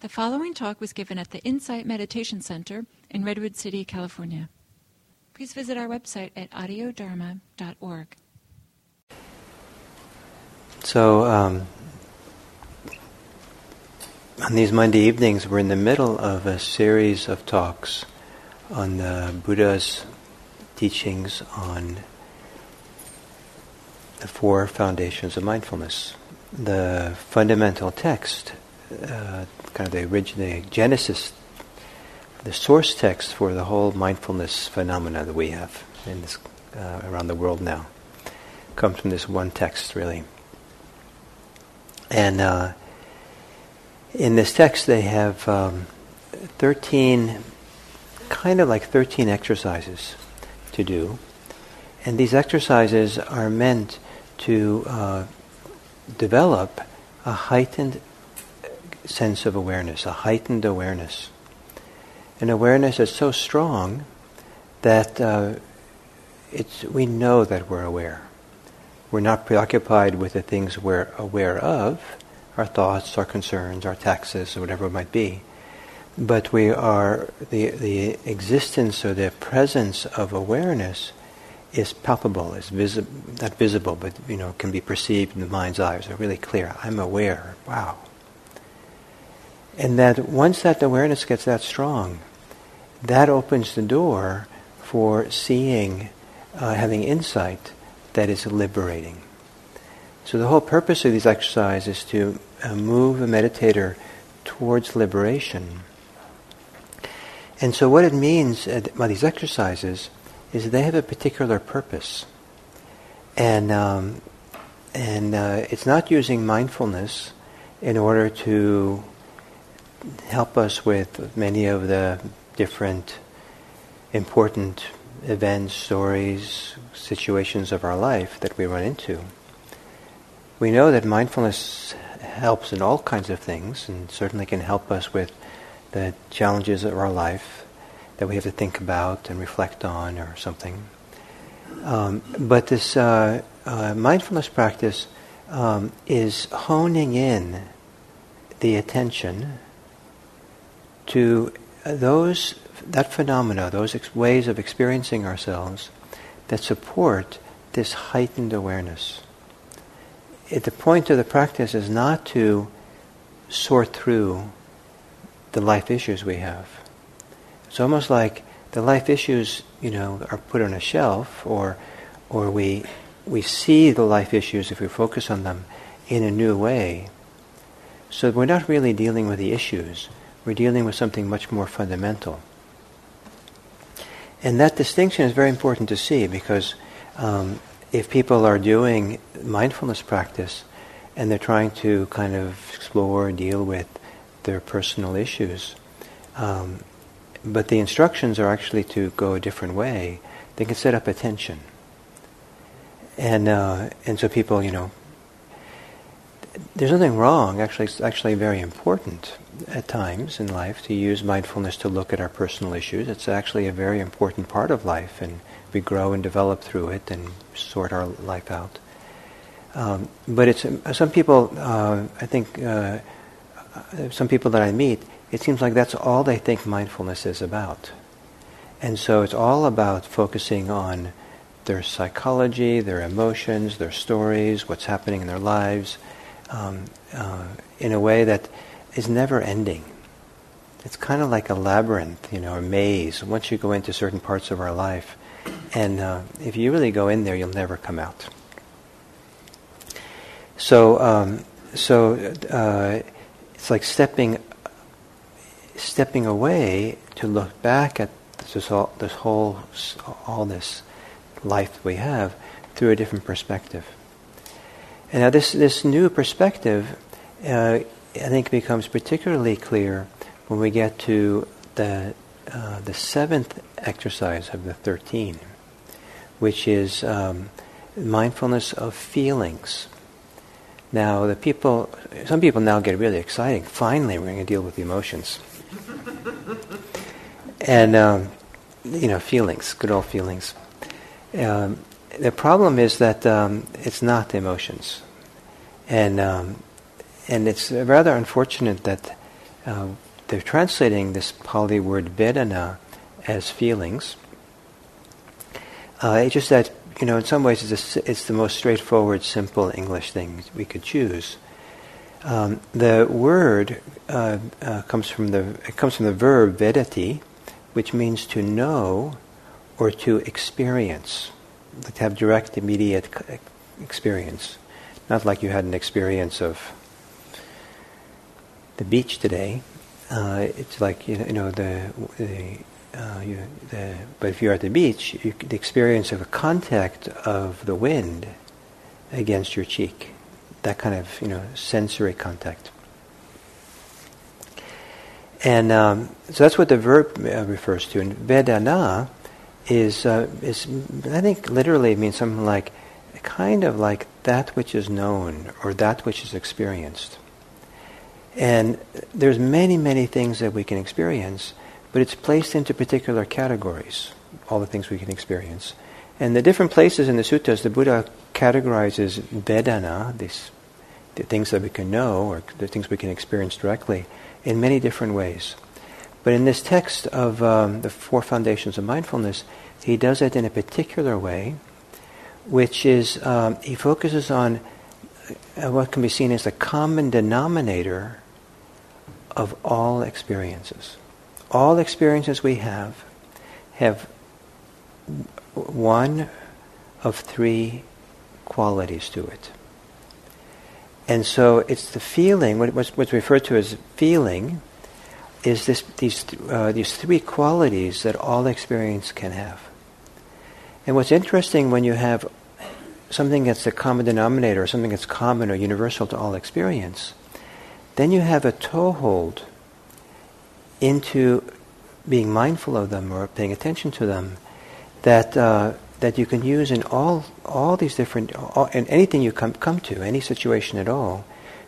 The following talk was given at the Insight Meditation Center in Redwood City, California. Please visit our website at audiodharma.org. So, um, on these Monday evenings, we're in the middle of a series of talks on the Buddha's teachings on the four foundations of mindfulness. The fundamental text, uh, kind of the original Genesis, the source text for the whole mindfulness phenomena that we have in this, uh, around the world now, comes from this one text, really. And uh, in this text, they have um, 13, kind of like 13 exercises to do. And these exercises are meant to uh, develop a heightened sense of awareness, a heightened awareness. An awareness that's so strong that uh, it's, we know that we're aware. We're not preoccupied with the things we're aware of, our thoughts, our concerns, our taxes, or whatever it might be. But we are, the, the existence or the presence of awareness is palpable, is visi- not visible, but you know, can be perceived in the mind's eye. So really clear. I'm aware. Wow. And that once that awareness gets that strong, that opens the door for seeing, uh, having insight that is liberating. So the whole purpose of these exercises is to uh, move a meditator towards liberation. And so what it means uh, by these exercises is they have a particular purpose. And, um, and uh, it's not using mindfulness in order to help us with many of the different important events, stories, situations of our life that we run into. We know that mindfulness helps in all kinds of things and certainly can help us with the challenges of our life that we have to think about and reflect on or something. Um, but this uh, uh, mindfulness practice um, is honing in the attention to those that phenomena, those ex- ways of experiencing ourselves that support this heightened awareness. It, the point of the practice is not to sort through the life issues we have. It's almost like the life issues, you know, are put on a shelf, or, or we, we see the life issues if we focus on them in a new way. So we're not really dealing with the issues. We're dealing with something much more fundamental. And that distinction is very important to see because um, if people are doing mindfulness practice and they're trying to kind of explore, deal with their personal issues, um, but the instructions are actually to go a different way. They can set up attention. And, uh, and so people, you know, there's nothing wrong. Actually, it's actually very important at times in life to use mindfulness to look at our personal issues. It's actually a very important part of life, and we grow and develop through it and sort our life out. Um, but it's some people. Uh, I think uh, some people that I meet it seems like that's all they think mindfulness is about. And so it's all about focusing on their psychology, their emotions, their stories, what's happening in their lives, um, uh, in a way that is never ending. It's kind of like a labyrinth, you know, a maze. Once you go into certain parts of our life, and uh, if you really go in there, you'll never come out. So, um, so uh, it's like stepping stepping away to look back at this, all, this whole, all this life that we have through a different perspective. And now this, this new perspective, uh, I think becomes particularly clear when we get to the, uh, the seventh exercise of the 13, which is um, mindfulness of feelings. Now, the people, some people now get really exciting. Finally, we're going to deal with emotions and um, you know feelings, good old feelings. Um, the problem is that um, it's not the emotions, and um, and it's rather unfortunate that uh, they're translating this Pali word Vedana as feelings. Uh, it's just that, you know, in some ways it's, a, it's the most straightforward, simple English thing we could choose. Um, the word uh, uh, comes from the it comes from the verb vedati, which means to know or to experience, to have direct, immediate experience. Not like you had an experience of the beach today. Uh, it's like you know the, the, uh, you, the, but if you're at the beach, you, the experience of a contact of the wind against your cheek, that kind of you know sensory contact. And um, so that's what the verb uh, refers to. And vedana is uh, is I think literally means something like kind of like that which is known or that which is experienced. And there's many, many things that we can experience, but it's placed into particular categories, all the things we can experience. And the different places in the suttas, the Buddha categorizes vedana, these the things that we can know or the things we can experience directly, in many different ways. But in this text of um, the Four Foundations of Mindfulness, he does it in a particular way, which is um, he focuses on uh, what can be seen as the common denominator of all experiences. All experiences we have have one of three qualities to it. And so it's the feeling, what's, what's referred to as feeling, is this, these, uh, these three qualities that all experience can have. And what's interesting when you have something that's the common denominator, or something that's common or universal to all experience, then you have a toehold into being mindful of them or paying attention to them that uh, that you can use in all all these different all, in anything you come come to any situation at all.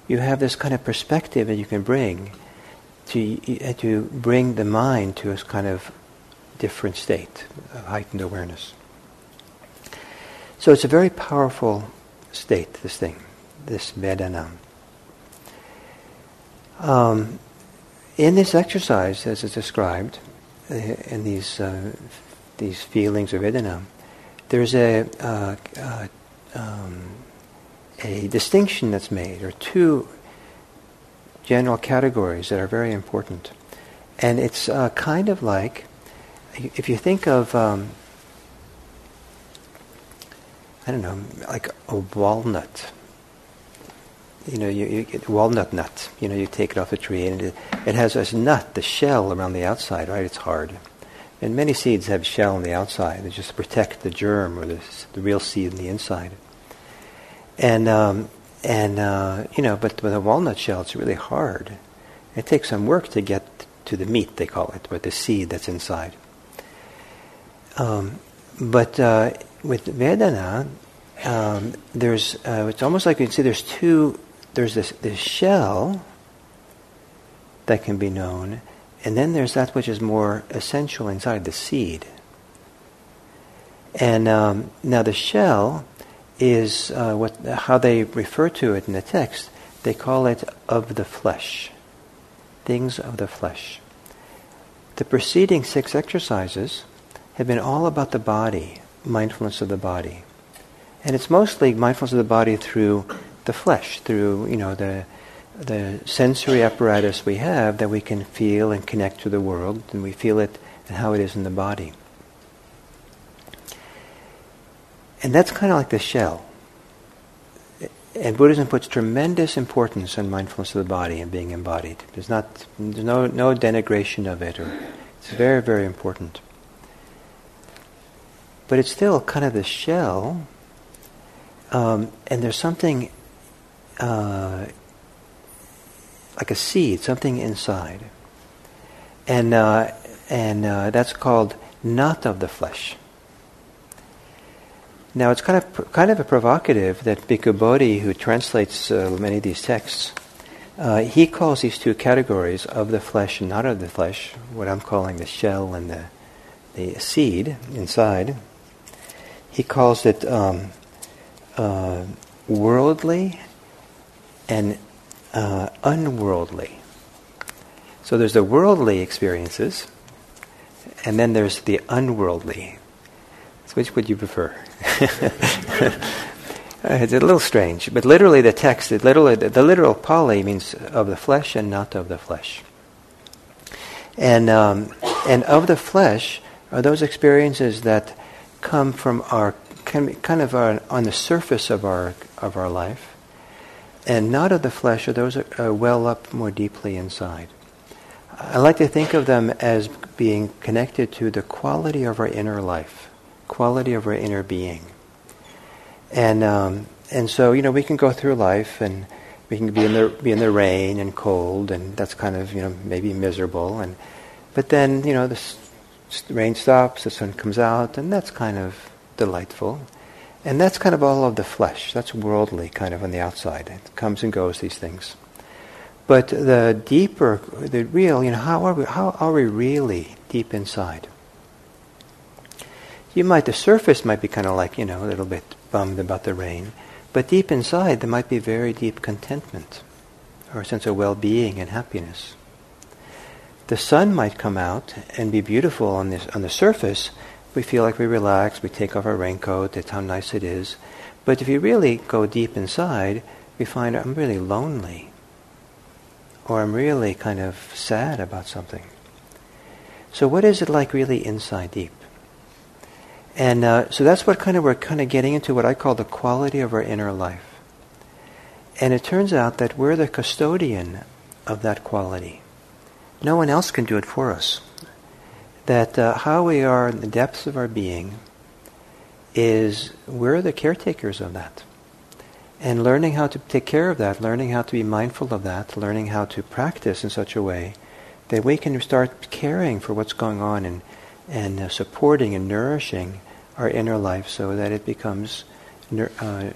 You have this kind of perspective that you can bring to to bring the mind to a kind of different state of heightened awareness. So it's a very powerful state, this thing, this Vedana. Um, in this exercise, as it's described, uh, in these uh, these feelings of Vedana, there's a uh, uh, um, a distinction that's made, or two general categories that are very important, and it's uh, kind of like if you think of um, I don't know, like a walnut. You know, you, you get walnut nut. You know, you take it off the tree, and it, it has this nut, the shell around the outside. Right, it's hard. And many seeds have shell on the outside. They just protect the germ or the, the real seed on the inside. And um, and uh, you know, but with a walnut shell, it's really hard. It takes some work to get to the meat, they call it, but the seed that's inside. Um, but uh, with Vedana, um, there's uh, it's almost like you can see there's two. There's this this shell that can be known, and then there's that which is more essential inside the seed. And um, now the shell is uh, what how they refer to it in the text. They call it of the flesh, things of the flesh. The preceding six exercises have been all about the body, mindfulness of the body. And it's mostly mindfulness of the body through the flesh, through, you know, the, the sensory apparatus we have that we can feel and connect to the world, and we feel it and how it is in the body. And that's kind of like the shell. And Buddhism puts tremendous importance on mindfulness of the body and being embodied. There's not, there's no, no denigration of it, or it's very, very important but it's still kind of the shell. Um, and there's something uh, like a seed, something inside, and uh, and uh, that's called not of the flesh. Now it's kind of kind of a provocative that Bhikkhu Bodhi, who translates uh, many of these texts, uh, he calls these two categories of the flesh and not of the flesh, what I'm calling the shell and the the seed inside he calls it um, uh, worldly and uh, unworldly. So there's the worldly experiences, and then there's the unworldly. So which would you prefer? it's a little strange, but literally the text, literally, the literal Pali means of the flesh and not of the flesh. And, um, and of the flesh are those experiences that come from our kind of our, on the surface of our of our life, and not of the flesh are those that uh, well up more deeply inside. I like to think of them as being connected to the quality of our inner life, quality of our inner being, and um, and so you know we can go through life and we can be in the be in the rain and cold and that's kind of you know maybe miserable and but then you know the rain stops, the sun comes out, and that's kind of delightful. And that's kind of all of the flesh. That's worldly, kind of on the outside. It comes and goes, these things. But the deeper, the real, you know, how are we, how are we really deep inside? You might, the surface might be kind of like, you know, a little bit bummed about the rain. But deep inside, there might be very deep contentment or a sense of well-being and happiness. The sun might come out and be beautiful on, this, on the surface, we feel like we relax, we take off our raincoat, that's how nice it is. But if you really go deep inside, we find I'm really lonely. Or I'm really kind of sad about something. So what is it like really inside deep? And uh, so that's what kind of we're kind of getting into what I call the quality of our inner life. And it turns out that we're the custodian of that quality. No one else can do it for us that uh, how we are in the depths of our being is we're the caretakers of that. And learning how to take care of that, learning how to be mindful of that, learning how to practice in such a way that we can start caring for what's going on and, and uh, supporting and nourishing our inner life so that it becomes nur- uh,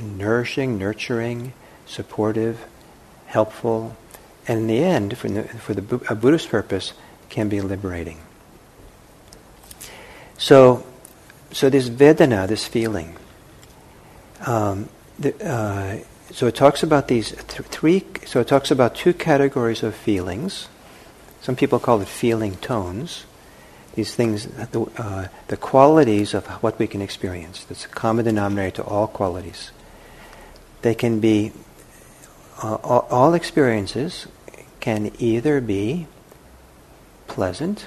nourishing, nurturing, supportive, helpful, and in the end, for the, for the Buddhist purpose, can be liberating. So, so this Vedana, this feeling, um, the, uh, so it talks about these th- three, so it talks about two categories of feelings. Some people call it feeling tones. These things, the, uh, the qualities of what we can experience. That's a common denominator to all qualities. They can be, uh, all, all experiences can either be pleasant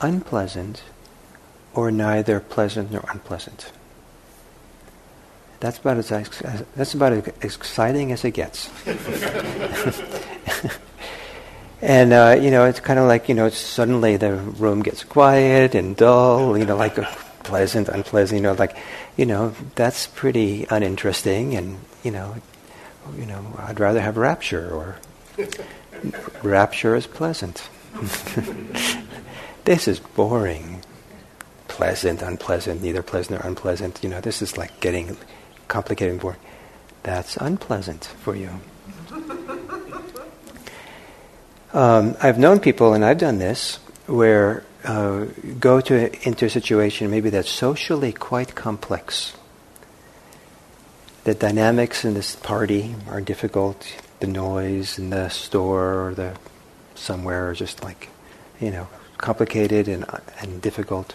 unpleasant or neither pleasant nor unpleasant. That's about as, that's about as exciting as it gets. and uh, you know, it's kind of like you know, suddenly the room gets quiet and dull. You know, like pleasant, unpleasant. You know, like you know, that's pretty uninteresting. And you know, you know, I'd rather have rapture or rapture is pleasant. this is boring. Pleasant, unpleasant, neither pleasant or unpleasant. You know, this is like getting complicated and boring. That's unpleasant for you. Um, I've known people, and I've done this, where uh, go to into a situation maybe that's socially quite complex. The dynamics in this party are difficult. The noise in the store or the somewhere are just like, you know, complicated and, and difficult.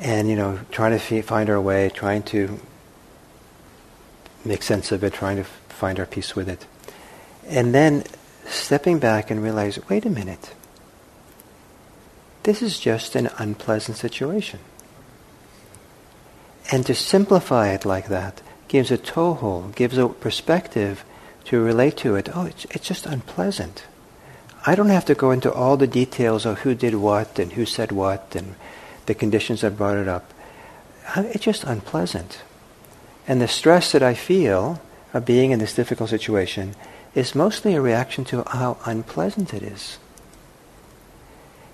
And, you know, trying to find our way, trying to make sense of it, trying to find our peace with it. And then stepping back and realize, wait a minute. This is just an unpleasant situation. And to simplify it like that gives a toehold, gives a perspective to relate to it. Oh, it's, it's just unpleasant. I don't have to go into all the details of who did what and who said what and the conditions that brought it up. It's just unpleasant. And the stress that I feel of being in this difficult situation is mostly a reaction to how unpleasant it is.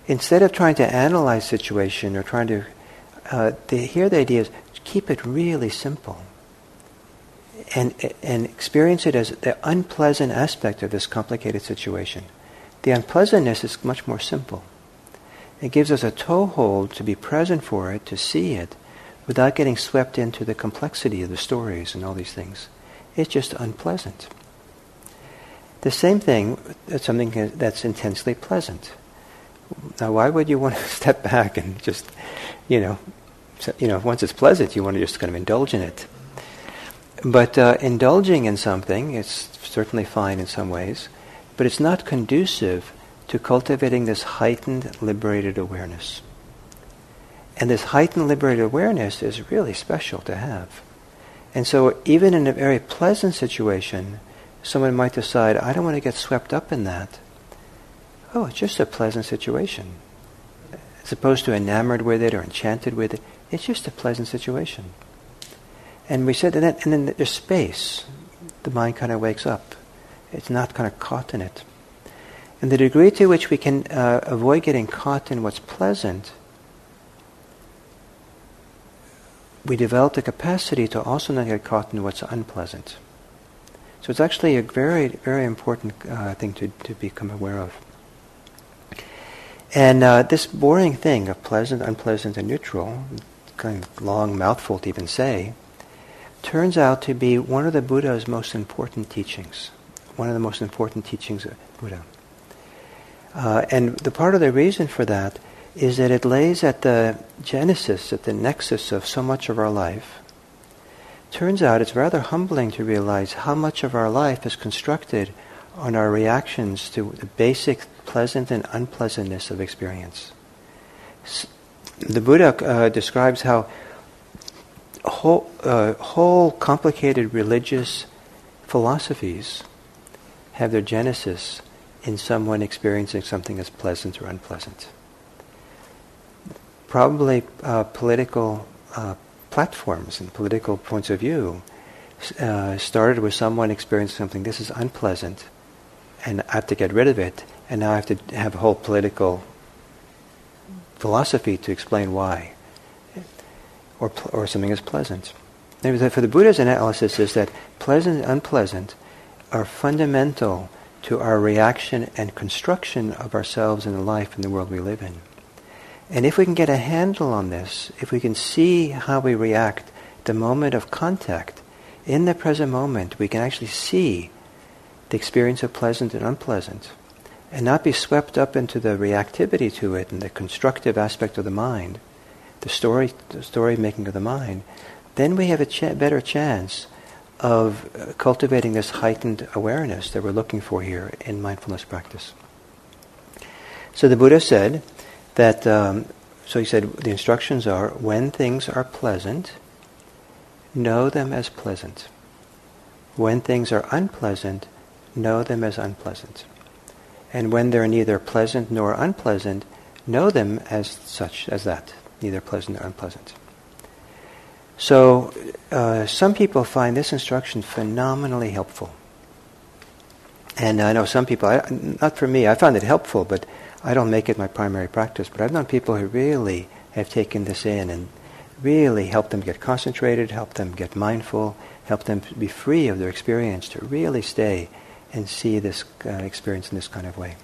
Instead of trying to analyze situation or trying to, uh, the, here the idea is keep it really simple and, and experience it as the unpleasant aspect of this complicated situation. The unpleasantness is much more simple. It gives us a toehold to be present for it, to see it, without getting swept into the complexity of the stories and all these things. It's just unpleasant. The same thing, that's something that's intensely pleasant. Now, why would you want to step back and just, you know, you know, once it's pleasant, you want to just kind of indulge in it. But uh, indulging in something it's certainly fine in some ways, but it's not conducive to cultivating this heightened, liberated awareness. And this heightened, liberated awareness is really special to have. And so, even in a very pleasant situation, someone might decide, I don't want to get swept up in that. Oh, it's just a pleasant situation. As opposed to enamored with it or enchanted with it, it's just a pleasant situation. And we said, and then, and then there's space. The mind kind of wakes up. It's not kind of caught in it. And the degree to which we can uh, avoid getting caught in what's pleasant, we develop the capacity to also not get caught in what's unpleasant. So it's actually a very, very important uh, thing to, to become aware of. And uh, this boring thing of pleasant, unpleasant, and neutral, kind of long mouthful to even say, turns out to be one of the Buddha's most important teachings. One of the most important teachings of Buddha. Uh, and the part of the reason for that is that it lays at the genesis, at the nexus of so much of our life. Turns out it's rather humbling to realize how much of our life is constructed on our reactions to the basic pleasant and unpleasantness of experience. The Buddha uh, describes how whole, uh, whole complicated religious philosophies have their genesis in someone experiencing something as pleasant or unpleasant. Probably uh, political uh, platforms and political points of view uh, started with someone experiencing something, this is unpleasant, and I have to get rid of it, and now I have to have a whole political philosophy to explain why, or, or something is pleasant. For the Buddha's analysis is that pleasant and unpleasant are fundamental to our reaction and construction of ourselves and the life in the world we live in. And if we can get a handle on this, if we can see how we react the moment of contact, in the present moment, we can actually see the experience of pleasant and unpleasant and not be swept up into the reactivity to it and the constructive aspect of the mind, the story, the story making of the mind, then we have a better chance of cultivating this heightened awareness that we're looking for here in mindfulness practice. So the Buddha said that, um, so he said, the instructions are when things are pleasant, know them as pleasant. When things are unpleasant, know them as unpleasant. And when they're neither pleasant nor unpleasant, know them as such as that, neither pleasant nor unpleasant. So uh, some people find this instruction phenomenally helpful. And I know some people, I, not for me, I find it helpful, but I don't make it my primary practice. But I've known people who really have taken this in and really helped them get concentrated, helped them get mindful, helped them be free of their experience to really stay and see this uh, experience in this kind of way.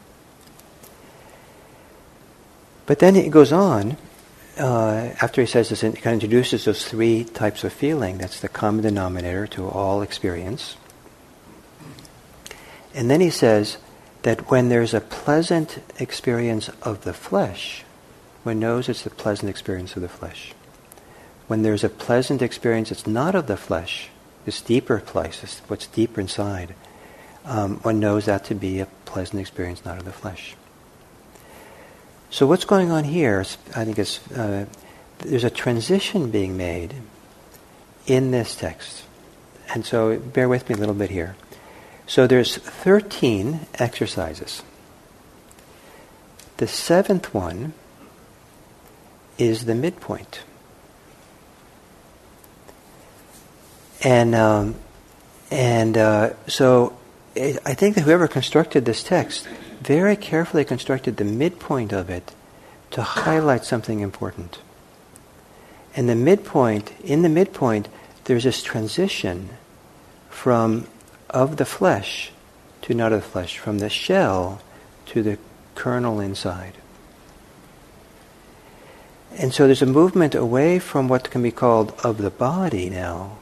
But then it goes on, uh, after he says this, he kind of introduces those three types of feeling. That's the common denominator to all experience. And then he says that when there's a pleasant experience of the flesh, one knows it's the pleasant experience of the flesh. When there's a pleasant experience that's not of the flesh, this deeper place, this, what's deeper inside, um, one knows that to be a pleasant experience, not of the flesh. So what's going on here? I think it's uh, there's a transition being made in this text, and so bear with me a little bit here. So there's 13 exercises. The seventh one is the midpoint. And um, and uh, so I think that whoever constructed this text very carefully constructed the midpoint of it to highlight something important. And the midpoint, in the midpoint, there's this transition from of the flesh to not of the flesh, from the shell to the kernel inside. And so there's a movement away from what can be called of the body now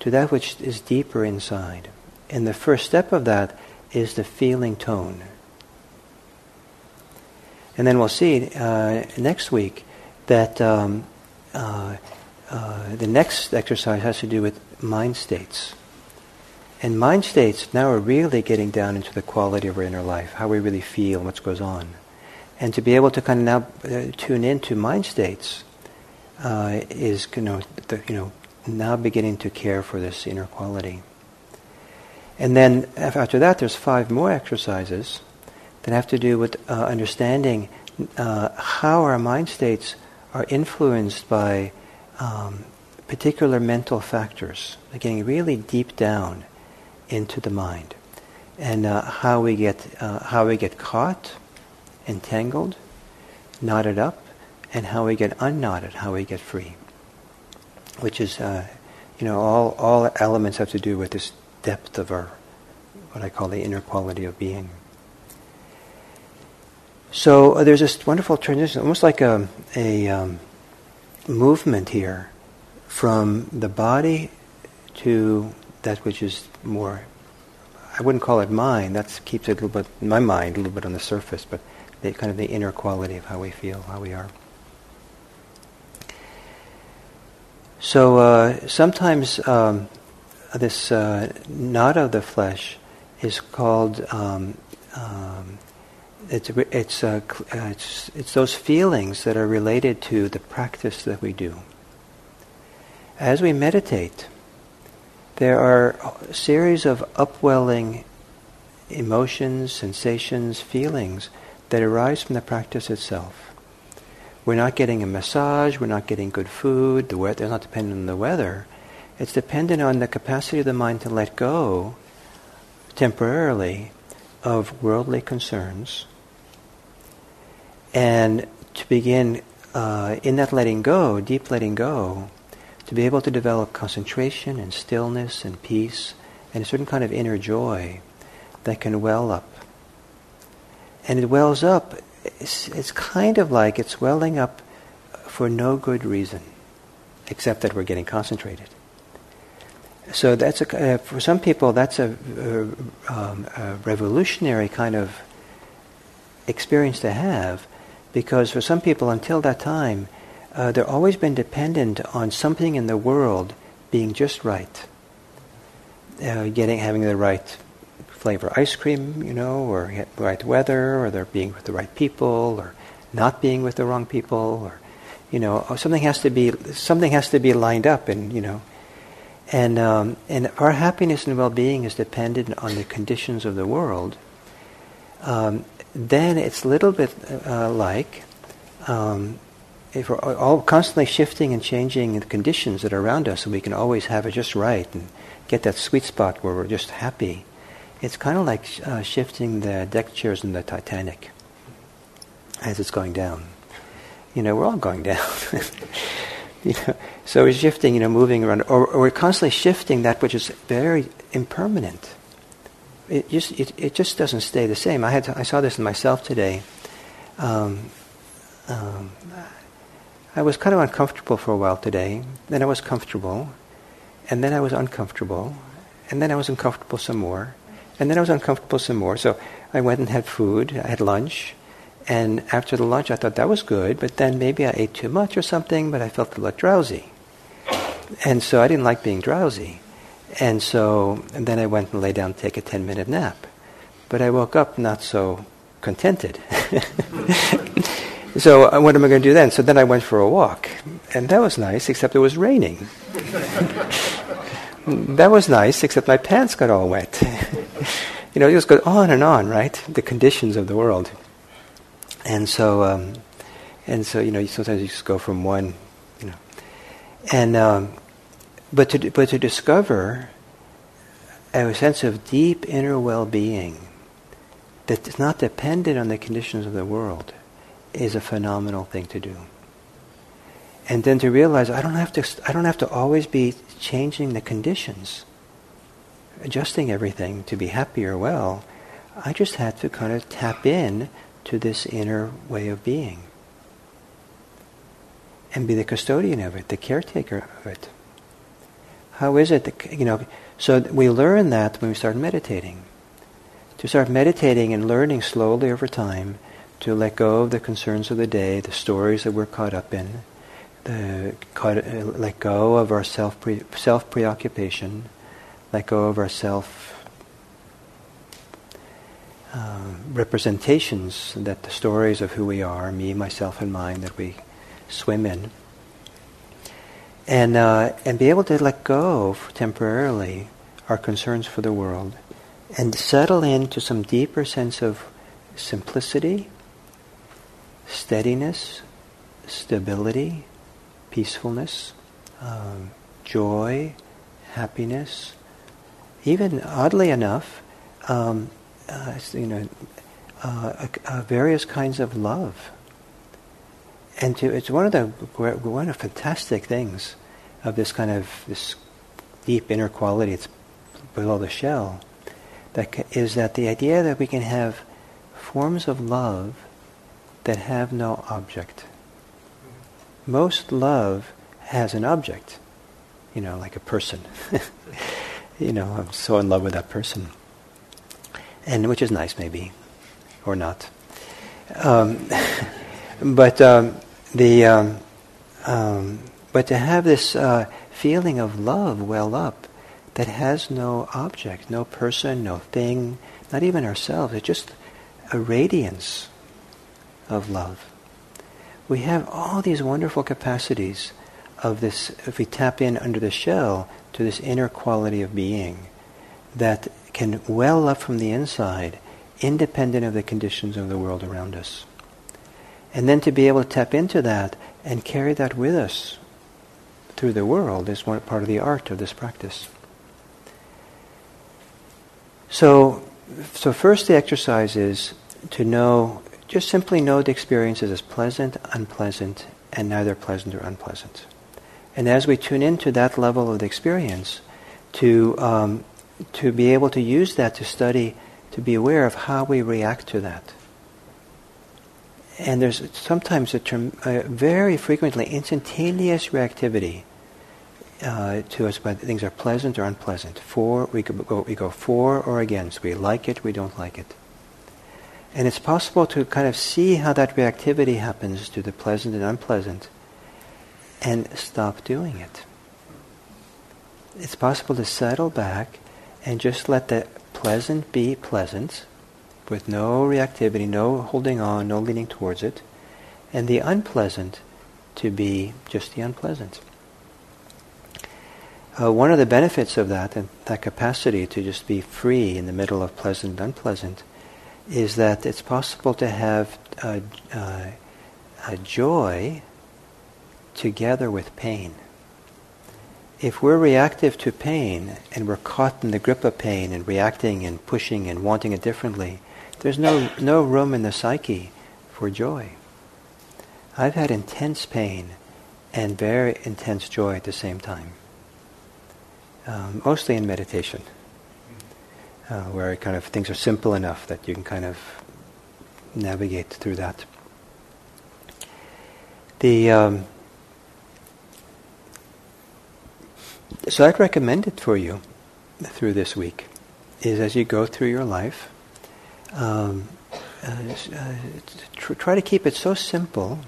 to that which is deeper inside. And the first step of that is the feeling tone. And then we'll see uh, next week that um, uh, uh, the next exercise has to do with mind states. And mind states, now we're really getting down into the quality of our inner life, how we really feel, what goes on. And to be able to kind of now uh, tune into mind states uh, is, you know, the, you know, now beginning to care for this inner quality. And then after that, there's five more exercises that have to do with uh, understanding uh, how our mind states are influenced by um, particular mental factors, getting really deep down into the mind, and uh, how we get uh, how we get caught, entangled, knotted up, and how we get unknotted, how we get free. Which is, uh, you know, all all elements have to do with this depth of our what I call the inner quality of being. So uh, there's this wonderful transition, almost like a, a um, movement here from the body to that which is more, I wouldn't call it mind, that keeps it a little bit, my mind, a little bit on the surface, but the kind of the inner quality of how we feel, how we are. So uh, sometimes um, this uh, not of the flesh is called um, um, it's it's, uh, uh, it's it's those feelings that are related to the practice that we do. As we meditate, there are a series of upwelling emotions, sensations, feelings that arise from the practice itself. We're not getting a massage, we're not getting good food, the weather, it's not dependent on the weather. It's dependent on the capacity of the mind to let go temporarily of worldly concerns and to begin uh, in that letting go, deep letting go, to be able to develop concentration and stillness and peace and a certain kind of inner joy that can well up. And it wells up, it's, it's kind of like it's welling up for no good reason, except that we're getting concentrated so that's a, uh, for some people that's a, a, um, a, revolutionary kind of experience to have because for some people until that time uh, they've always been dependent on something in the world being just right. Uh, getting having the right flavor ice cream you know or the right weather or they're being with the right people or not being with the wrong people or you know something has to be something has to be lined up and you know. And, um, and our happiness and well-being is dependent on the conditions of the world, um, then it's a little bit uh, like um, if we're all constantly shifting and changing the conditions that are around us, so we can always have it just right and get that sweet spot where we're just happy. It's kind of like uh, shifting the deck chairs in the Titanic as it's going down. You know, we're all going down. you know, so we're shifting, you know, moving around, or, or, we're constantly shifting that which is very impermanent. It just it, it just doesn't stay the same. I had to, I saw this in myself today. Um, um, I was kind of uncomfortable for a while today. Then I was comfortable, and then I was uncomfortable, and then I was uncomfortable some more, and then I was uncomfortable some more. So I went and had food. I had lunch, and after the lunch, I thought that was good, but then maybe I ate too much or something, but I felt a little drowsy. And so I didn't like being drowsy. And so and then I went and lay down to take a 10 minute nap. But I woke up not so contented. so uh, what am I going to do then? So then I went for a walk. And that was nice, except it was raining. that was nice, except my pants got all wet. you know, it just goes on and on, right? The conditions of the world. And so, um, and so, you know, sometimes you just go from one, you know, and um, but to but to discover a sense of deep inner well-being that's not dependent on the conditions of the world is a phenomenal thing to do. And then to realize I don't have to I don't have to always be changing the conditions, adjusting everything to be happy or well. I just have to kind of tap in to this inner way of being and be the custodian of it, the caretaker of it. How is it that, you know, so we learn that when we start meditating. to start meditating and learning slowly over time to let go of the concerns of the day, the stories that we're caught up in, the, caught, uh, let go of our self pre, self preoccupation, let go of our self uh, representations that the stories of who we are, me, myself, and mine, that we swim in, and uh, and be able to let go temporarily our concerns for the world, and settle into some deeper sense of simplicity, steadiness, stability, peacefulness, um, joy, happiness, even oddly enough, um, uh, you know, uh, various kinds of love. And to, it's one of the one of fantastic things of this kind of this deep inner quality. It's below the shell. That is that the idea that we can have forms of love that have no object. Most love has an object, you know, like a person. you know, I'm so in love with that person and which is nice maybe, or not. Um, but um, the um, um, but to have this uh, feeling of love well up that has no object, no person, no thing, not even ourselves. It's just a radiance of love. We have all these wonderful capacities of this, if we tap in under the shell to this inner quality of being that can well up from the inside, independent of the conditions of the world around us. And then to be able to tap into that and carry that with us through the world is one part of the art of this practice. So, so first the exercise is to know, just simply know the experiences as pleasant, unpleasant, and neither pleasant or unpleasant. And as we tune into that level of the experience, to um, to be able to use that to study, to be aware of how we react to that. And there's sometimes a term, uh, very frequently instantaneous reactivity uh, to us, but things are pleasant or unpleasant. For we go, we go for or against. We like it, we don't like it. And it's possible to kind of see how that reactivity happens to the pleasant and unpleasant and stop doing it. It's possible to settle back and just let the pleasant be pleasant with no reactivity, no holding on, no leaning towards it, and the unpleasant to be just the unpleasant. Uh, one of the benefits of that, and that capacity to just be free in the middle of pleasant and unpleasant, is that it's possible to have a, a, a joy together with pain if we're reactive to pain and we're caught in the grip of pain and reacting and pushing and wanting it differently, there's no, no room in the psyche for joy. I've had intense pain and very intense joy at the same time, um, mostly in meditation, uh, where kind of things are simple enough that you can kind of navigate through that. The um, So I'd recommend it for you through this week, is as you go through your life, um, uh, uh, tr- try to keep it so simple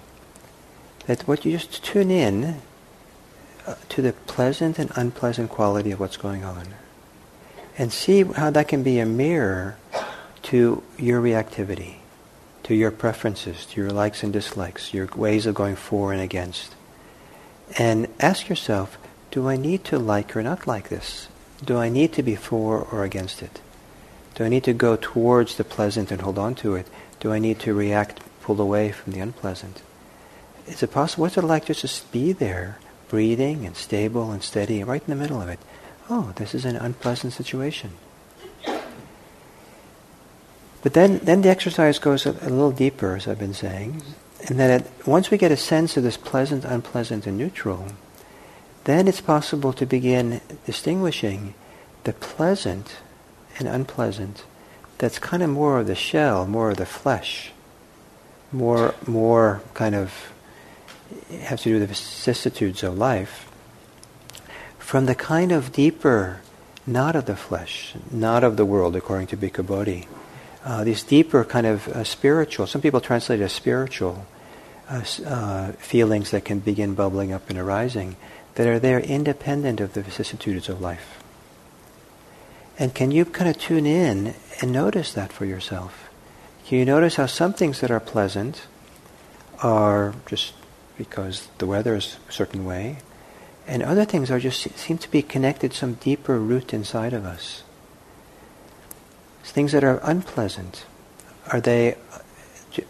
that what you just tune in uh, to the pleasant and unpleasant quality of what's going on, and see how that can be a mirror to your reactivity, to your preferences, to your likes and dislikes, your ways of going for and against, and ask yourself do I need to like or not like this? Do I need to be for or against it? Do I need to go towards the pleasant and hold on to it? Do I need to react, pull away from the unpleasant? Is it possible? What's it like just to be there, breathing and stable and steady, right in the middle of it? Oh, this is an unpleasant situation. But then, then the exercise goes a, a little deeper, as I've been saying, and that it, once we get a sense of this pleasant, unpleasant, and neutral, then it's possible to begin distinguishing the pleasant and unpleasant that's kind of more of the shell, more of the flesh, more, more kind of has to do with the vicissitudes of life, from the kind of deeper not of the flesh, not of the world, according to Bhikkhu Bodhi. Uh, these deeper kind of uh, spiritual, some people translate as spiritual uh, uh, feelings that can begin bubbling up and arising, that are there independent of the vicissitudes of life. And can you kind of tune in and notice that for yourself? Can you notice how some things that are pleasant are just because the weather is a certain way, and other things are just seem to be connected some deeper root inside of us. Things that are unpleasant, are they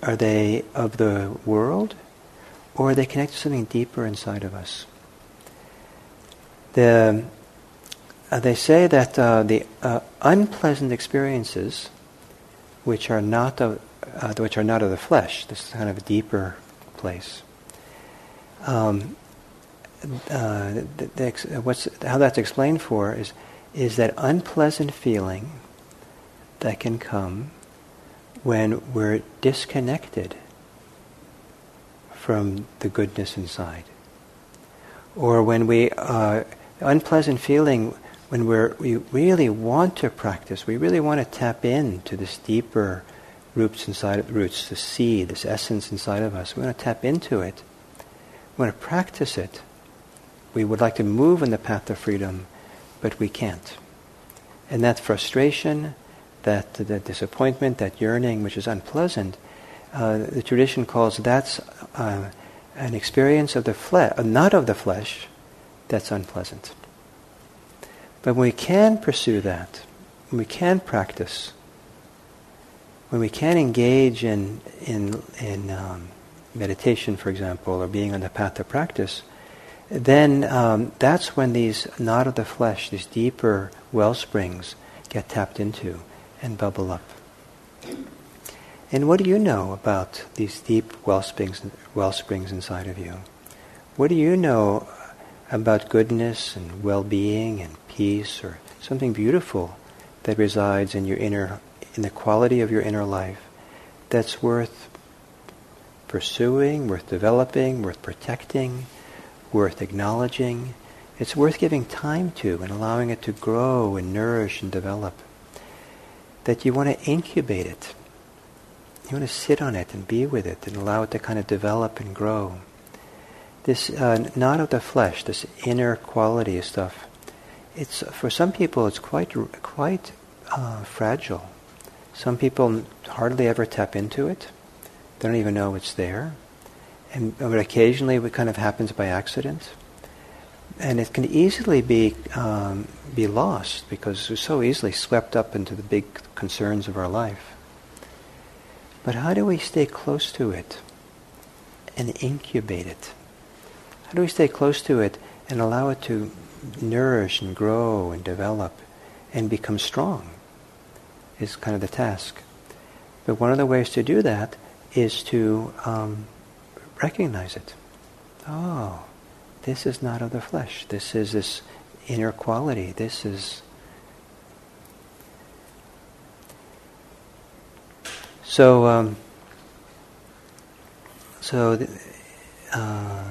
are they of the world, or are they connected to something deeper inside of us? The uh, they say that uh, the uh, unpleasant experiences, which are not of uh, which are not of the flesh, this is kind of a deeper place, um, uh, the, the, what's, how that's explained for is, is that unpleasant feeling that can come when we're disconnected from the goodness inside. Or when we, uh, unpleasant feeling when we're, we really want to practice, we really want to tap into this deeper roots inside, of roots, the seed, this essence inside of us. We want to tap into it we want to practice it. We would like to move in the path of freedom, but we can't. And that frustration, that, that disappointment, that yearning, which is unpleasant, uh, the tradition calls that's uh, an experience of the flesh, uh, not of the flesh, that's unpleasant. But when we can pursue that, when we can practice, when we can engage in, in, in um, meditation, for example, or being on the path of practice, then um, that's when these not of the flesh, these deeper well springs, get tapped into and bubble up. And what do you know about these deep well springs, well springs inside of you? What do you know about goodness and well-being and peace, or something beautiful that resides in your inner, in the quality of your inner life, that's worth pursuing, worth developing, worth protecting, worth acknowledging. It's worth giving time to and allowing it to grow and nourish and develop. That you want to incubate it. You want to sit on it and be with it and allow it to kind of develop and grow. This uh, not of the flesh, this inner quality of stuff. It's for some people it's quite quite uh, fragile. Some people hardly ever tap into it they don't even know it's there. And but occasionally it kind of happens by accident. And it can easily be um, be lost because we're so easily swept up into the big concerns of our life. But how do we stay close to it and incubate it? How do we stay close to it and allow it to nourish and grow and develop and become strong? Is kind of the task. But one of the ways to do that is to um, recognize it. Oh, this is not of the flesh. This is this inner quality. This is. So, um, so, uh,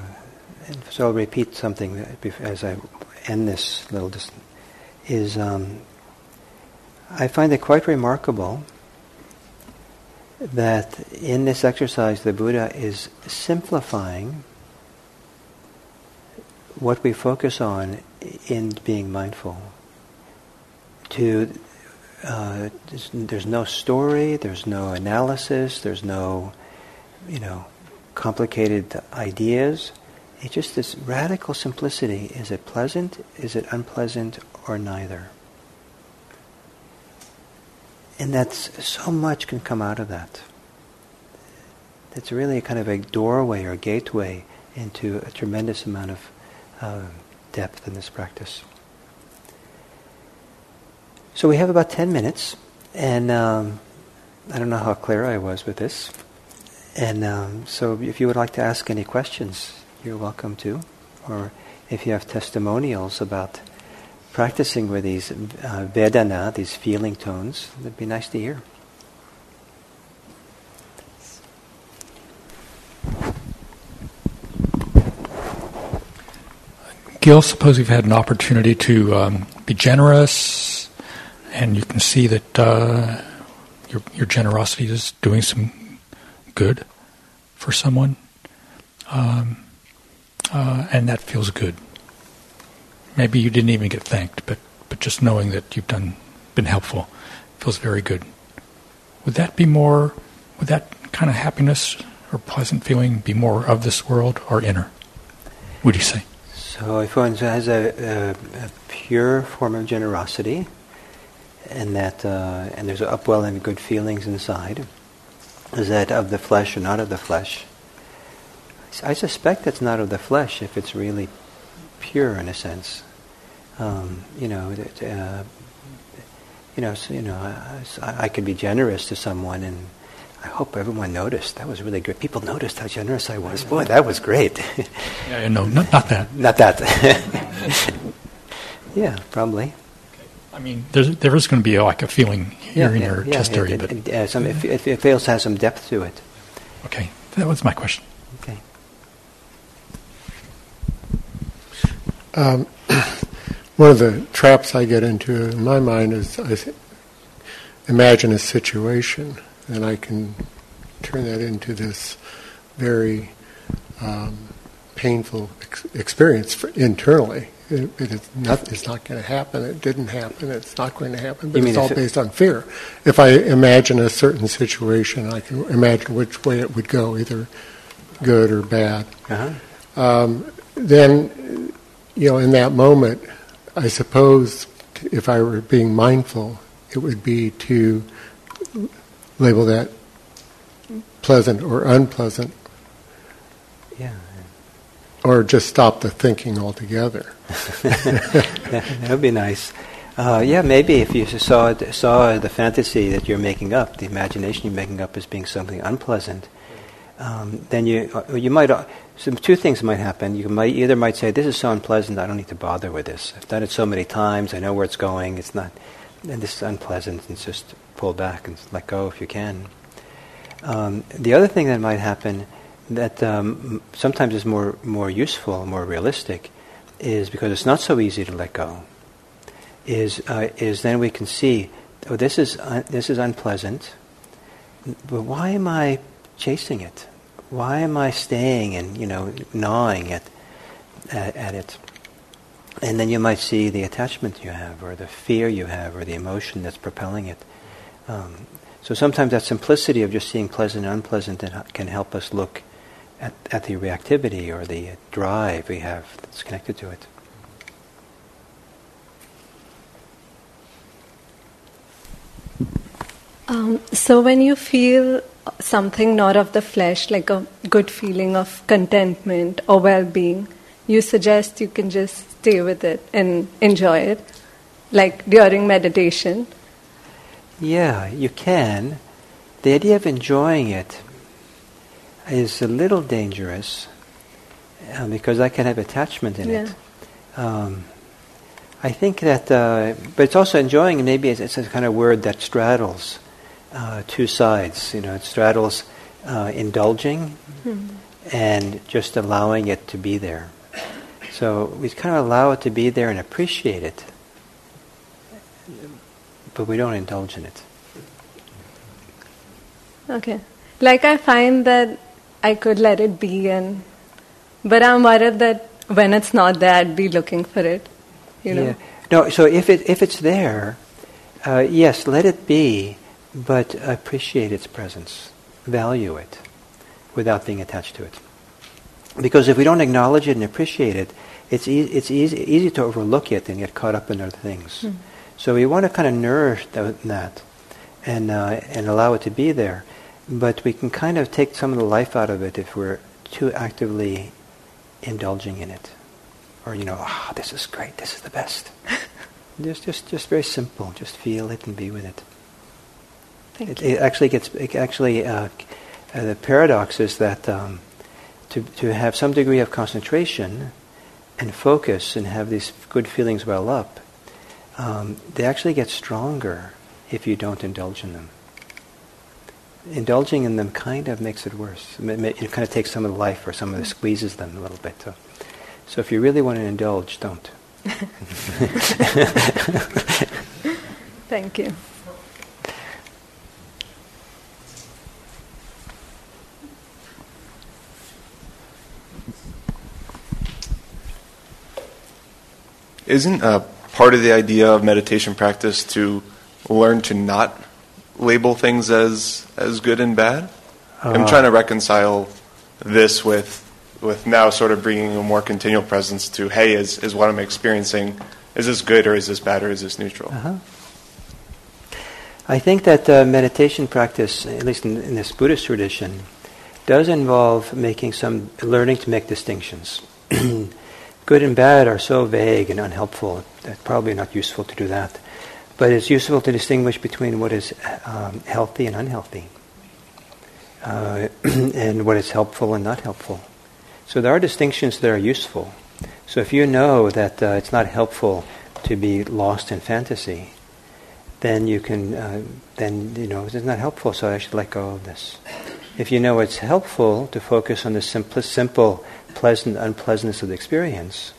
so I'll repeat something as I end this little. Dis- is um, I find it quite remarkable that in this exercise the Buddha is simplifying what we focus on in being mindful. To uh, there's, there's no story, there's no analysis, there's no, you know, complicated ideas. It's just this radical simplicity. Is it pleasant? Is it unpleasant? Or neither? And that's so much can come out of that. It's really kind of a doorway or a gateway into a tremendous amount of uh, depth in this practice. So we have about 10 minutes, and um, I don't know how clear I was with this. And um, so if you would like to ask any questions, you're welcome to. Or if you have testimonials about practicing with these uh, Vedana, these feeling tones, it'd be nice to hear. Gil, suppose you've had an opportunity to um, be generous, and you can see that uh, your your generosity is doing some good for someone, um, uh, and that feels good. Maybe you didn't even get thanked, but but just knowing that you've done been helpful feels very good. Would that be more? Would that kind of happiness or pleasant feeling be more of this world or inner? Would you say? So if one has a, a, a pure form of generosity, and that uh, and there's an upwelling of good feelings inside, is that of the flesh or not of the flesh? I suspect that's not of the flesh if it's really pure in a sense. Um, you know, uh, you know, so, you know, I, I could be generous to someone and I hope everyone noticed. That was really great. People noticed how generous I was. Boy, that was great. yeah, no, not, not that. not that. yeah, probably. I mean, there's, there is going to be like a feeling here yeah, in your yeah, chest area. It, it, some, it, it, it feels has some depth to it. Okay, that was my question. Okay. Um, one of the traps I get into in my mind is I imagine a situation and I can turn that into this very um, painful ex- experience for, internally. It, it is not, it's not going to happen. It didn't happen. It's not going to happen. But it's all based on fear. If I imagine a certain situation, I can imagine which way it would go, either good or bad. Uh-huh. Um, then, you know, in that moment, I suppose if I were being mindful, it would be to label that pleasant or unpleasant. Yeah. Or just stop the thinking altogether. that would be nice. Uh, yeah, maybe if you saw saw the fantasy that you're making up, the imagination you're making up as being something unpleasant, um, then you uh, you might uh, some two things might happen. You might either might say this is so unpleasant, I don't need to bother with this. I've done it so many times, I know where it's going. It's not, and this is unpleasant. And just pull back and let go if you can. Um, the other thing that might happen that um, sometimes is more, more useful, more realistic, is because it's not so easy to let go, is, uh, is then we can see, oh, this is, un- this is unpleasant, but why am I chasing it? Why am I staying and, you know, gnawing at, at, at it? And then you might see the attachment you have, or the fear you have, or the emotion that's propelling it. Um, so sometimes that simplicity of just seeing pleasant and unpleasant can help us look at, at the reactivity or the drive we have that's connected to it. Um, so when you feel something not of the flesh, like a good feeling of contentment or well-being, you suggest you can just stay with it and enjoy it, like during meditation. Yeah, you can. The idea of enjoying it is a little dangerous uh, because I can have attachment in yeah. it. Um, I think that, uh, but it's also enjoying. Maybe it's, it's, a kind of word that straddles uh, two sides. You know, it straddles uh, indulging mm-hmm. and just allowing it to be there. So we kind of allow it to be there and appreciate it but we don't indulge in it. Okay. Like I find that I could let it be, and but I'm worried that when it's not there, I'd be looking for it. You know. Yeah. No. So if it if it's there, uh, yes, let it be, but appreciate its presence, value it, without being attached to it. Because if we don't acknowledge it and appreciate it, it's e- it's easy easy to overlook it and get caught up in other things. Mm. So we want to kind of nourish that and, uh, and allow it to be there. But we can kind of take some of the life out of it if we're too actively indulging in it. Or, you know, ah, oh, this is great, this is the best. just, just, just very simple. Just feel it and be with it. It, it actually gets, it actually, uh, uh, the paradox is that um, to, to have some degree of concentration and focus and have these good feelings well up um, they actually get stronger if you don't indulge in them. Indulging in them kind of makes it worse. It, kind of takes some of the life or some of the squeezes them a little bit. So, So if you really want to indulge, don't. Thank you. Isn't uh, part of the idea of meditation practice to learn to not label things as as good and bad? Uh, I'm trying to reconcile this with with now sort of bringing a more continual presence to hey, is is what I'm experiencing is this good or is this bad or is this neutral? Uh-huh. I think that uh, meditation practice, at least in, in this Buddhist tradition, does involve making some learning to make distinctions. good and bad are so vague and unhelpful that probably not useful to do that. But it's useful to distinguish between what is um, healthy and unhealthy, uh, and what is helpful and not helpful. So there are distinctions that are useful. So if you know that uh, it's not helpful to be lost in fantasy, then you can, uh, then you know it's not helpful. So I should let go of this. If you know it's helpful to focus on the simple, simple pleasant unpleasantness of the experience,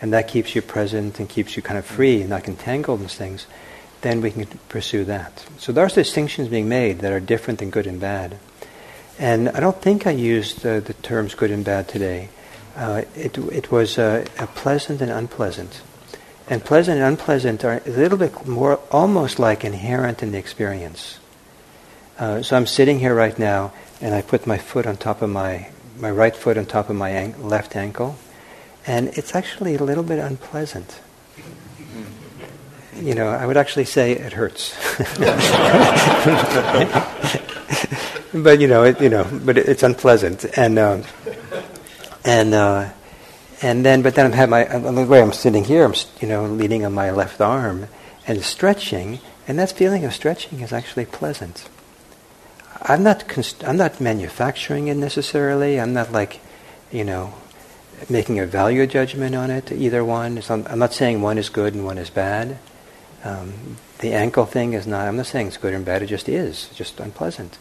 and that keeps you present and keeps you kind of free and not entangled in things, then we can pursue that. So there are distinctions being made that are different than good and bad. And I don't think I used uh, the terms good and bad today. Uh, it, it was uh, pleasant and unpleasant. And pleasant and unpleasant are a little bit more almost like inherent in the experience. Uh, so I'm sitting here right now, and I put my foot on top of my my right foot on top of my an- left ankle, and it's actually a little bit unpleasant. You know, I would actually say it hurts. but you know, it, you know, but it, it's unpleasant, and um, and uh, and then, but then I'm have my the way I'm sitting here, I'm you know leaning on my left arm and stretching, and that feeling of stretching is actually pleasant. I'm not const- I'm not manufacturing it necessarily. I'm not like, you know, making a value judgment on it. Either one. I'm not saying one is good and one is bad. Um, the ankle thing is not. I'm not saying it's good and bad. It just is. It's just unpleasant.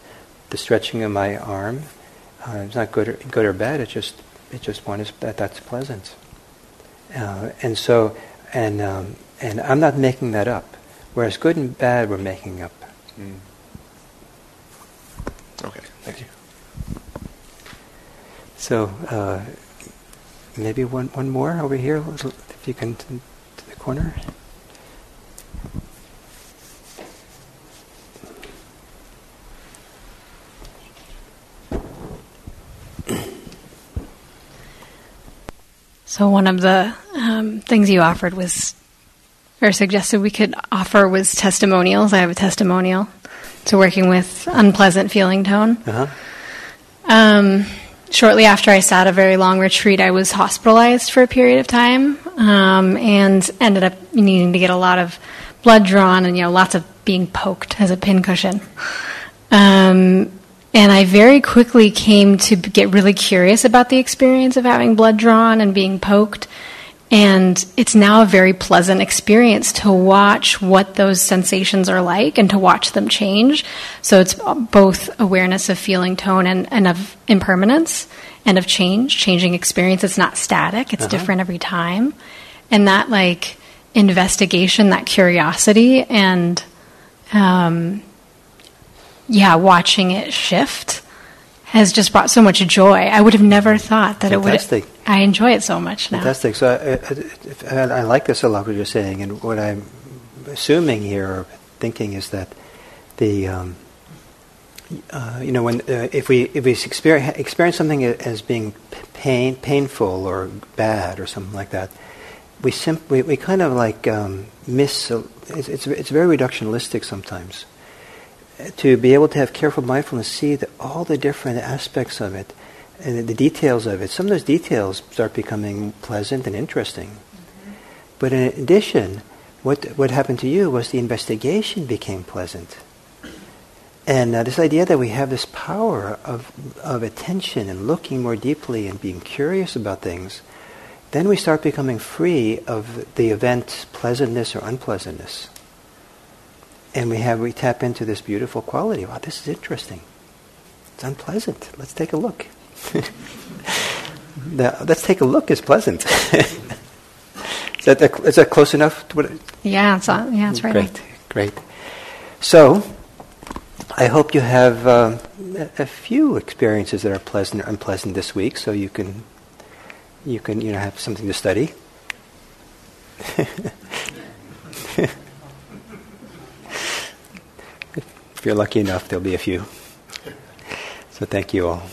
The stretching of my arm, uh, it's not good or, good or bad. It's just it just one is that that's pleasant. Uh, and so and um, and I'm not making that up. Whereas good and bad, we're making up. Mm. Okay, thank you. So uh, maybe one, one more over here, if you can, to, the corner. So one of the um, things you offered was, or suggested we could offer was testimonials. I have a testimonial to working with unpleasant feeling tone. Uh-huh. Um, shortly after I sat a very long retreat, I was hospitalized for a period of time um, and ended up needing to get a lot of blood drawn and you know lots of being poked as a pincushion. Um, and I very quickly came to get really curious about the experience of having blood drawn and being poked. And it's now a very pleasant experience to watch what those sensations are like and to watch them change. So it's both awareness of feeling tone and, and of impermanence and of change, changing experience. It's not static, it's uh-huh. different every time. And that like investigation, that curiosity, and um, yeah, watching it shift has just brought so much joy. I would have never thought that Fantastic. it would. I enjoy it so much now. Fantastic. So I, I, I, like this a lot. What you're saying, and what I'm assuming here or thinking is that the um, uh, you know when uh, if we if we experience, experience something as being pain painful or bad or something like that, we simply we kind of like um, miss. it's, it's it's very reductionistic sometimes to be able to have careful mindfulness, see that all the different aspects of it and the details of it, some of those details start becoming pleasant and interesting. Mm-hmm. But in addition, what, what happened to you was the investigation became pleasant. And uh, this idea that we have this power of, of attention and looking more deeply and being curious about things, then we start becoming free of the event's pleasantness or unpleasantness and we have we tap into this beautiful quality. Wow, this is interesting. It's unpleasant. Let's take a look. Now, let's take a look. It's pleasant. is, that, is that close enough? To what yeah, it's on, yeah, it's right. Great, on. great. So, I hope you have uh, a few experiences that are pleasant or unpleasant this week, so you can you can you know have something to study. if you're lucky enough, there'll be a few. So thank you all.